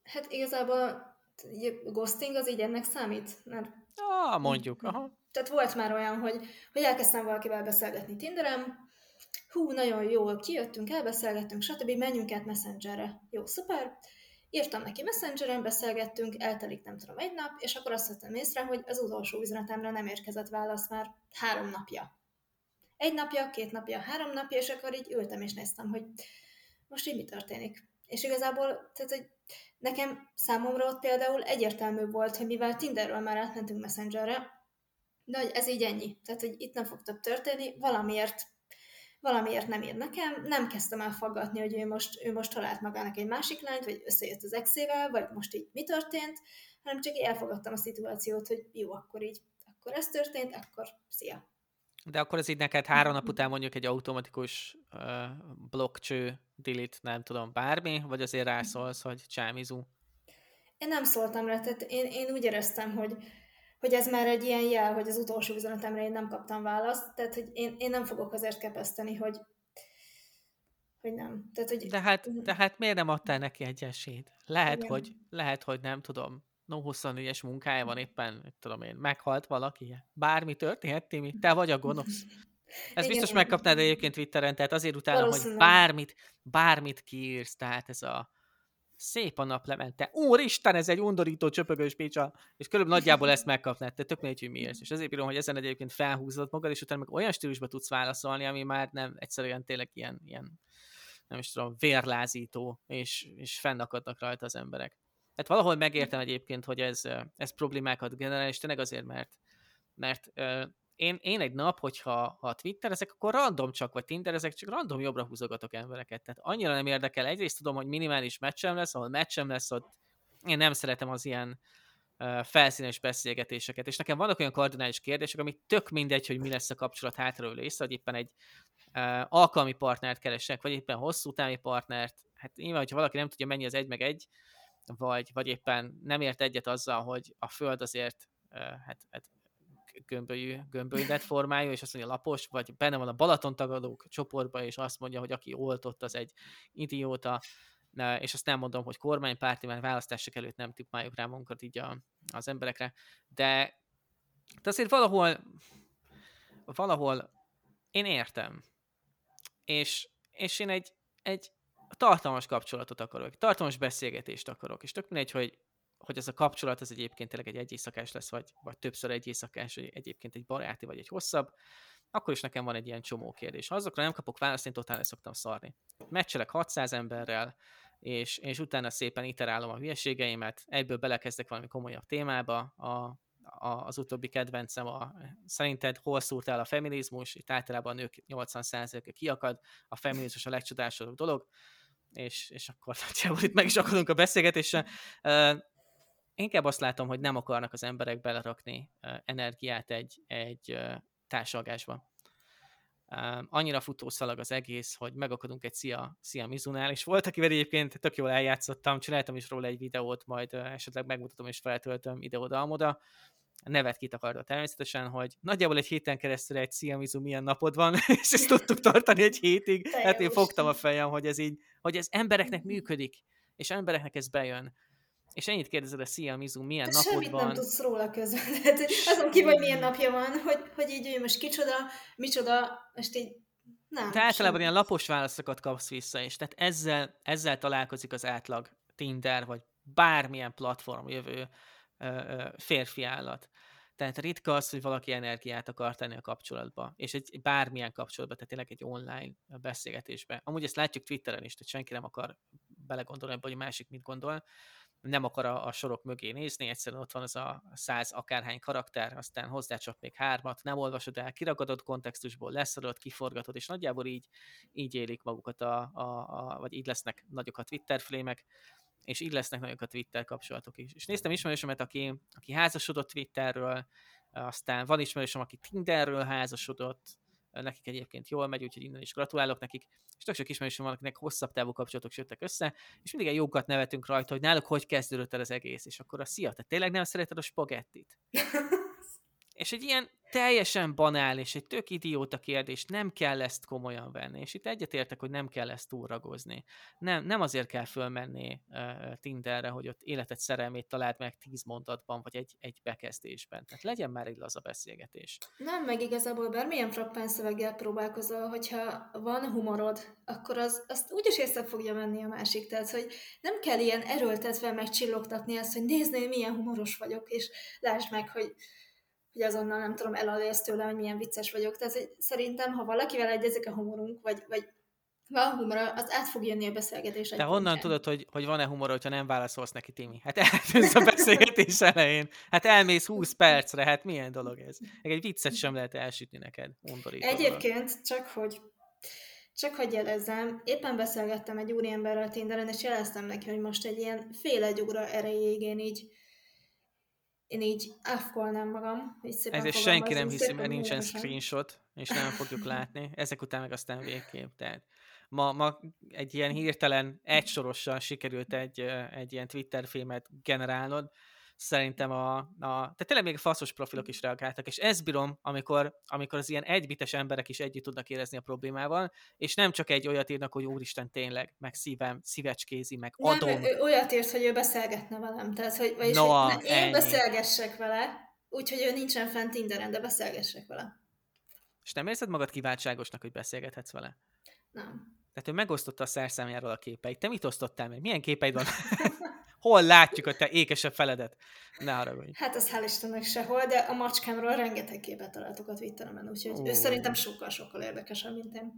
Hát igazából ghosting az így ennek számít? Mert...
Ah, mondjuk, aha.
Tehát volt már olyan, hogy, hogy elkezdtem valakivel beszélgetni Tinderem, hú, nagyon jó, kijöttünk, elbeszélgettünk, stb. menjünk át Messengerre. Jó, szuper. Írtam neki Messengeren, beszélgettünk, eltelik nem tudom egy nap, és akkor azt vettem észre, hogy az utolsó üzenetemre nem érkezett válasz már három napja. Egy napja, két napja, három napja, és akkor így ültem és néztem, hogy most így mi történik. És igazából, tehát, hogy nekem számomra ott például egyértelmű volt, hogy mivel Tinderről már átmentünk Messengerre, de hogy ez így ennyi. Tehát, hogy itt nem fog több történni, valamiért valamiért nem ír nekem, nem kezdtem el faggatni, hogy ő most, ő most talált magának egy másik lányt, vagy összejött az exével, vagy most így mi történt, hanem csak elfogadtam a szituációt, hogy jó, akkor így, akkor ez történt, akkor szia.
De akkor ez így neked három nap után mondjuk egy automatikus uh, blokkcső, delete, nem tudom, bármi, vagy azért rászólsz, hogy csámizú?
Én nem szóltam rá, tehát én, én úgy éreztem, hogy, hogy ez már egy ilyen jel, hogy az utolsó üzenetemre én nem kaptam választ, tehát hogy én, én nem fogok azért kepeszteni, hogy, hogy nem. Tehát, hogy...
De, hát, de hát miért nem adtál neki egy esélyt? Lehet, hogy, lehet, hogy nem tudom, no 24-es munkája van éppen, tudom én, meghalt valaki, bármi történhet, Timi, te vagy a gonosz. [laughs] Ez Igen, biztos megkapnád egyébként Twitteren, tehát azért utána, hogy bármit, bármit kiírsz, tehát ez a Szép a naplemente. Úristen, ez egy undorító csöpögős picsa. És körülbelül nagyjából ezt megkapnád, te tök mindegy, hogy miért. És ezért bírom, hogy ezen egyébként felhúzod magad, és utána meg olyan stílusba tudsz válaszolni, ami már nem egyszerűen tényleg ilyen, ilyen nem is tudom, vérlázító, és, és fennakadnak rajta az emberek. Hát valahol megértem egyébként, hogy ez, ez problémákat generál, és tényleg azért, mert, mert én, én egy nap, hogyha ha Twitter ezek, akkor random csak, vagy Tinder ezek csak random jobbra húzogatok embereket. Tehát annyira nem érdekel. Egyrészt tudom, hogy minimális meccsem lesz, ahol meccsem lesz, ott én nem szeretem az ilyen felszínes beszélgetéseket. És nekem vannak olyan kardinális kérdések, ami tök mindegy, hogy mi lesz a kapcsolat hátráról észre, hogy éppen egy alkalmi partnert keresek, vagy éppen hosszú távú partnert. Hát nyilván, hogyha valaki nem tudja, mennyi az egy meg egy, vagy, vagy éppen nem ért egyet azzal, hogy a Föld azért hát, hát gömbölyű, gömbölyület formájú, és azt mondja lapos, vagy benne van a Balaton tagadók csoportban, és azt mondja, hogy aki oltott, az egy idióta, és azt nem mondom, hogy kormánypárti, mert választások előtt nem tippáljuk rá magunkat így a, az emberekre, de, de azért valahol valahol én értem. És, és én egy, egy tartalmas kapcsolatot akarok, tartalmas beszélgetést akarok, és tök mindegy, hogy hogy ez a kapcsolat ez egyébként tényleg egy egyészakás lesz, vagy, vagy többször egy éjszakás, vagy egyébként egy baráti, vagy egy hosszabb, akkor is nekem van egy ilyen csomó kérdés. Ha azokra nem kapok választ, én totál szoktam szarni. Meccselek 600 emberrel, és, és utána szépen iterálom a hülyeségeimet, egyből belekezdek valami komolyabb témába, a, a, az utóbbi kedvencem a szerinted hol szúrt el a feminizmus, itt általában a nők 80%-a kiakad, a feminizmus a legcsodásabb dolog, és, és akkor nagyjából itt meg is akadunk a beszélgetésre inkább azt látom, hogy nem akarnak az emberek belerakni energiát egy, egy társalgásba. Annyira futószalag az egész, hogy megakadunk egy Szia, Szia Mizunál, és volt, akivel egyébként tök jól eljátszottam, csináltam is róla egy videót, majd esetleg megmutatom és feltöltöm ide-oda-amoda. Nevet kitakarta természetesen, hogy nagyjából egy héten keresztül egy Szia Mizu milyen napod van, [laughs] és ezt tudtuk tartani egy hétig. Hát én fogtam a fejem, hogy ez így, hogy ez embereknek működik, és embereknek ez bejön és ennyit kérdezed a Szia Mizu, milyen Te napod van.
nem tudsz róla közben. Tehát azon kívül, hogy milyen napja van, hogy, hogy így hogy most kicsoda, micsoda, most így nem.
Te általában ilyen lapos válaszokat kapsz vissza, és tehát ezzel, ezzel találkozik az átlag Tinder, vagy bármilyen platform jövő férfi állat. Tehát ritka az, hogy valaki energiát akar tenni a kapcsolatba, és egy bármilyen kapcsolatba, tehát tényleg egy online beszélgetésbe. Amúgy ezt látjuk Twitteren is, tehát senki nem akar belegondolni ebbe, hogy másik mit gondol, nem akar a, a sorok mögé nézni, egyszerűen ott van az a száz akárhány karakter, aztán hozzácsap még hármat, nem olvasod el, kiragadott kontextusból, leszorod, kiforgatod, és nagyjából így, így élik magukat, a, a, a, vagy így lesznek nagyok a Twitter flémek, és így lesznek nagyok a Twitter kapcsolatok is. És néztem ismerősömet, aki, aki házasodott Twitterről, aztán van ismerősöm, aki Tinderről házasodott, nekik egyébként jól megy, úgyhogy innen is gratulálok nekik, és tök sok ismerősöm van, akinek hosszabb távú kapcsolatok jöttek össze, és mindig egy jókat nevetünk rajta, hogy náluk hogy kezdődött el az egész, és akkor a szia, te tényleg nem szereted a spagettit? [laughs] és egy ilyen teljesen banál és egy tök idióta kérdés, nem kell ezt komolyan venni, és itt egyetértek, hogy nem kell ezt túlragozni. Nem, nem azért kell fölmenni uh, Tinderre, hogy ott életet szerelmét találd meg tíz mondatban, vagy egy, egy bekezdésben. Tehát legyen már egy laza beszélgetés.
Nem, meg igazából bármilyen frappán szöveggel próbálkozol, hogyha van humorod, akkor az, azt úgyis észre fogja venni a másik. Tehát, hogy nem kell ilyen erőltetve megcsillogtatni azt, hogy nézd, milyen humoros vagyok, és lásd meg, hogy hogy azonnal nem tudom, elalélsz tőle, hogy milyen vicces vagyok. Tehát hogy szerintem, ha valakivel egyezik a humorunk, vagy, vagy van humor, az át fog jönni a beszélgetés.
De honnan pontján. tudod, hogy, hogy van-e humor, hogyha nem válaszolsz neki, Timi? Hát eltűnsz a beszélgetés elején. Hát elmész 20 percre, hát milyen dolog ez? Egy viccet sem lehet elsütni neked. Undorító
Egyébként, csak hogy csak hogy jelezzem, éppen beszélgettem egy úriemberrel Tinderen, és jeleztem neki, hogy most egy ilyen fél egy óra erejéig én így én így áfkolnám magam, hogy szépen
Ezért senki nem hiszi, mert nincsen screenshot, és nem fogjuk látni. Ezek után meg aztán végképp. Tehát ma, ma egy ilyen hirtelen egysorossal sikerült egy, egy ilyen Twitter filmet generálnod, szerintem a, a tehát tényleg még faszos profilok is reagáltak, és ezt bírom, amikor, amikor az ilyen egybites emberek is együtt tudnak érezni a problémával, és nem csak egy olyat írnak, hogy úristen tényleg, meg szívem, szívecskézi, meg adom. Nem,
ő olyat írt, hogy ő beszélgetne velem, tehát hogy, vagyis, no, hogy ne, én ennyi. beszélgessek vele, úgyhogy ő nincsen fent Tinderen, de beszélgessek vele.
És nem érzed magad kiváltságosnak, hogy beszélgethetsz vele?
Nem.
Tehát ő megosztotta a szerszámjáról a képeit. Te mit osztottál meg? Milyen képeid van? [laughs] Hol látjuk a te ékesebb feledet? Ne haragudj.
Hát az hál' Istennek sehol, de a macskámról rengeteg képet találtuk a Twitteremen, úgyhogy oh. ő szerintem sokkal-sokkal érdekesebb, mint én.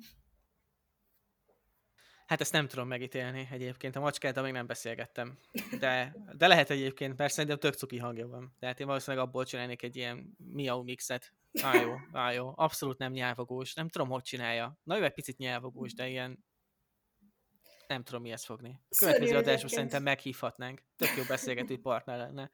Hát ezt nem tudom megítélni egyébként. A macskát még nem beszélgettem. De, de lehet egyébként, persze szerintem tök cuki hangja van. Tehát én valószínűleg abból csinálnék egy ilyen miau mixet. Á, jó, á, jó. Abszolút nem nyelvogós. Nem tudom, hogy csinálja. Na, ő egy picit nyelvogós, de ilyen nem tudom mihez fogni. Következő adásban szerintem meghívhatnánk. Tök jó beszélgető partner lenne.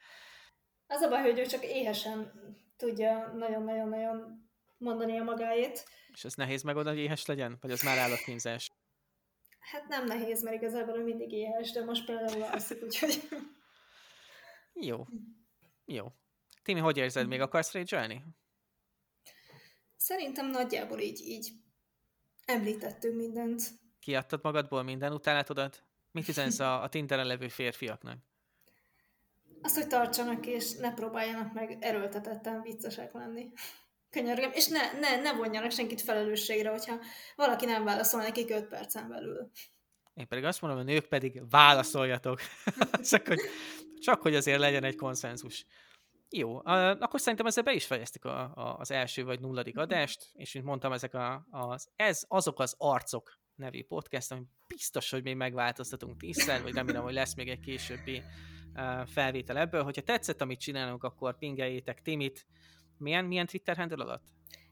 Az a baj, hogy ő csak éhesen tudja nagyon-nagyon-nagyon mondani a magáét.
És ez nehéz megoldani, hogy éhes legyen? Vagy az már állatkínzás?
Hát nem nehéz, mert igazából ő mindig éhes, de most például alszik, úgyhogy...
Jó. Jó. Timi, hogy érzed, még akarsz rage
Szerintem nagyjából így, így említettünk mindent.
Kiadtad magadból minden utálatodat? Mit üzensz a, a Tinderen levő férfiaknak?
Azt, hogy tartsanak és ne próbáljanak meg erőltetetten viccesek lenni. Könyörgöm, és ne, ne, ne vonjanak senkit felelősségre, hogyha valaki nem válaszol nekik 5 percen belül.
Én pedig azt mondom, hogy nők pedig válaszoljatok. [laughs] csak, hogy, csak hogy azért legyen egy konszenzus. Jó, akkor szerintem ezzel be is fejeztük a, a, az első vagy nulladik adást, és mint mondtam, ezek a, az, ez azok az arcok, nevű podcast, ami biztos, hogy még megváltoztatunk tízszer, vagy remélem, hogy lesz még egy későbbi felvétel ebből. Hogyha tetszett, amit csinálunk, akkor pingeljétek Timit. Milyen, milyen Twitter handle alatt?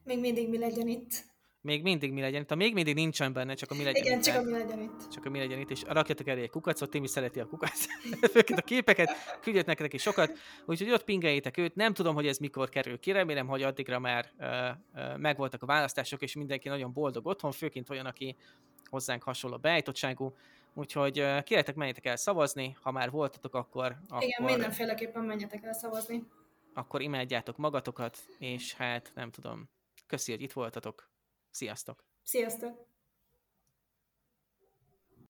Még mindig mi legyen itt.
Még mindig mi legyen itt. Ha még mindig nincsen benne, csak a mi legyen
Igen, itt. csak a mi legyen itt.
Csak a mi legyen itt, és rakjatok elé egy kukacot, Timi szereti a kukac. [laughs] Főként a képeket, küldjetek neki sokat, úgyhogy ott pingeljétek őt. Nem tudom, hogy ez mikor kerül ki, remélem, hogy addigra már uh, uh, megvoltak a választások, és mindenki nagyon boldog otthon, főként olyan, aki hozzánk hasonló beállítottságú, úgyhogy uh, kérletek, menjetek el szavazni, ha már voltatok, akkor...
Igen, akkor, mindenféleképpen menjetek el szavazni.
Akkor imádjátok magatokat, és hát nem tudom, köszi, hogy itt voltatok. Sziasztok!
Sziasztok!